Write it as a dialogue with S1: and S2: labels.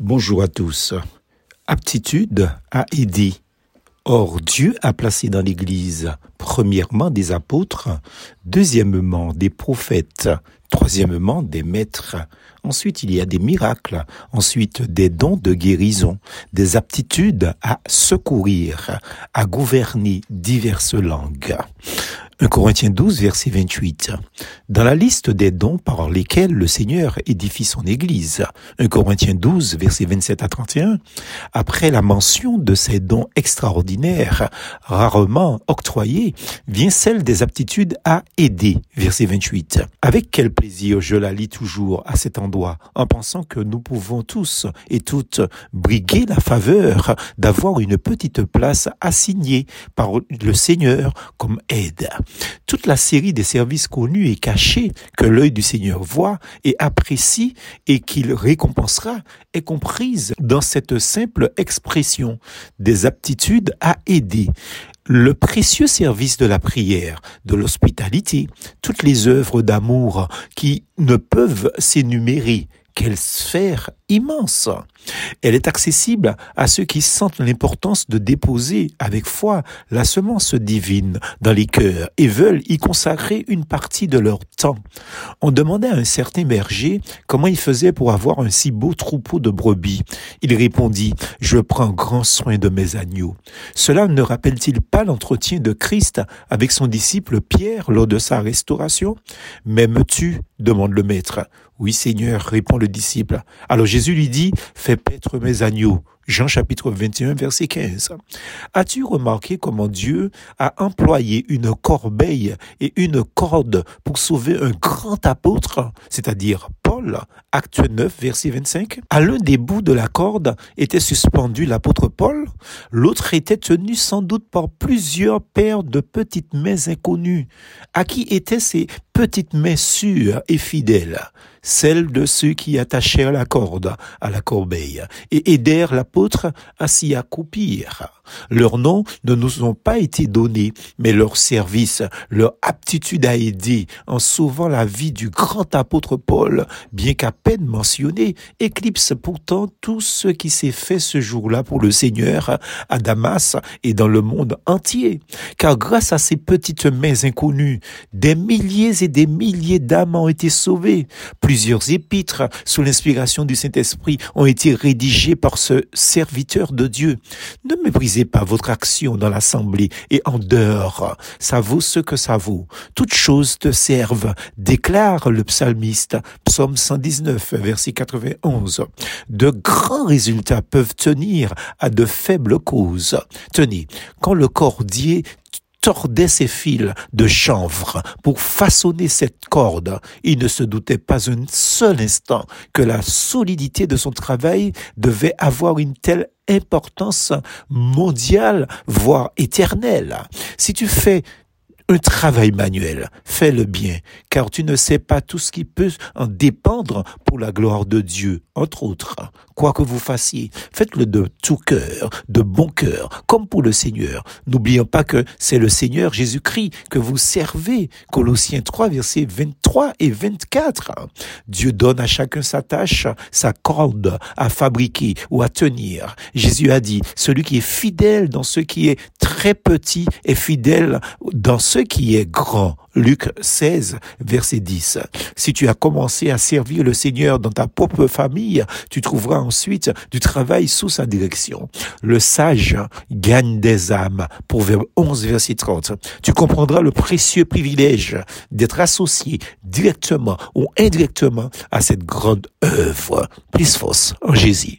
S1: Bonjour à tous. Aptitude à aider. Or, Dieu a placé dans l'Église, premièrement, des apôtres, deuxièmement, des prophètes, troisièmement, des maîtres. Ensuite, il y a des miracles, ensuite des dons de guérison, des aptitudes à secourir, à gouverner diverses langues. 1 Corinthiens 12, verset 28. Dans la liste des dons par lesquels le Seigneur édifie son Église, 1 Corinthiens 12, verset 27 à 31, après la mention de ces dons extraordinaires, rarement octroyés, vient celle des aptitudes à aider, verset 28. Avec quel plaisir je la lis toujours à cet endroit, en pensant que nous pouvons tous et toutes briguer la faveur d'avoir une petite place assignée par le Seigneur comme aide. Toute la série des services connus et cachés que l'œil du Seigneur voit et apprécie et qu'il récompensera est comprise dans cette simple expression des aptitudes à aider. Le précieux service de la prière, de l'hospitalité, toutes les œuvres d'amour qui ne peuvent s'énumérer quelle sphère immense Elle est accessible à ceux qui sentent l'importance de déposer avec foi la semence divine dans les cœurs et veulent y consacrer une partie de leur temps. On demandait à un certain berger comment il faisait pour avoir un si beau troupeau de brebis. Il répondit, je prends grand soin de mes agneaux. Cela ne rappelle-t-il pas l'entretien de Christ avec son disciple Pierre lors de sa restauration M'aimes-tu? demande le maître. Oui Seigneur, répond le disciple. Alors Jésus lui dit, fais paître mes agneaux. Jean chapitre 21 verset 15. As-tu remarqué comment Dieu a employé une corbeille et une corde pour sauver un grand apôtre, c'est-à-dire Paul, acte 9 verset 25 À l'un des bouts de la corde était suspendu l'apôtre Paul, l'autre était tenu sans doute par plusieurs paires de petites mains inconnues. À qui étaient ces petites mains sûres et fidèles? Celles de ceux qui attachèrent la corde à la corbeille et aidèrent l'apôtre à s'y accroupir. Leurs noms ne nous ont pas été donnés, mais leur service, leur aptitude à aider en sauvant la vie du grand apôtre Paul, bien qu'à peine mentionné, éclipse pourtant tout ce qui s'est fait ce jour-là pour le Seigneur à Damas et dans le monde entier. Car grâce à ces petites mains inconnues, des milliers et des milliers d'âmes ont été sauvées. Plusieurs épîtres, sous l'inspiration du Saint-Esprit, ont été rédigées par ce serviteur de Dieu. Ne pas votre action dans l'assemblée et en dehors. Ça vaut ce que ça vaut. Toutes choses te servent, déclare le psalmiste, psaume 119, verset 91. De grands résultats peuvent tenir à de faibles causes. Tenez, quand le cordier tordait ses fils de chanvre pour façonner cette corde. Il ne se doutait pas un seul instant que la solidité de son travail devait avoir une telle importance mondiale, voire éternelle. Si tu fais un travail manuel. Fais-le bien, car tu ne sais pas tout ce qui peut en dépendre pour la gloire de Dieu, entre autres. Quoi que vous fassiez, faites-le de tout cœur, de bon cœur, comme pour le Seigneur. N'oublions pas que c'est le Seigneur Jésus-Christ que vous servez. Colossiens 3, versets 23 et 24. Dieu donne à chacun sa tâche, sa corde à fabriquer ou à tenir. Jésus a dit, celui qui est fidèle dans ce qui est très petit est fidèle dans ce qui est grand. Luc 16, verset 10. Si tu as commencé à servir le Seigneur dans ta propre famille, tu trouveras ensuite du travail sous sa direction. Le sage gagne des âmes. Proverbe 11, verset 30. Tu comprendras le précieux privilège d'être associé directement ou indirectement à cette grande œuvre. Plus force en.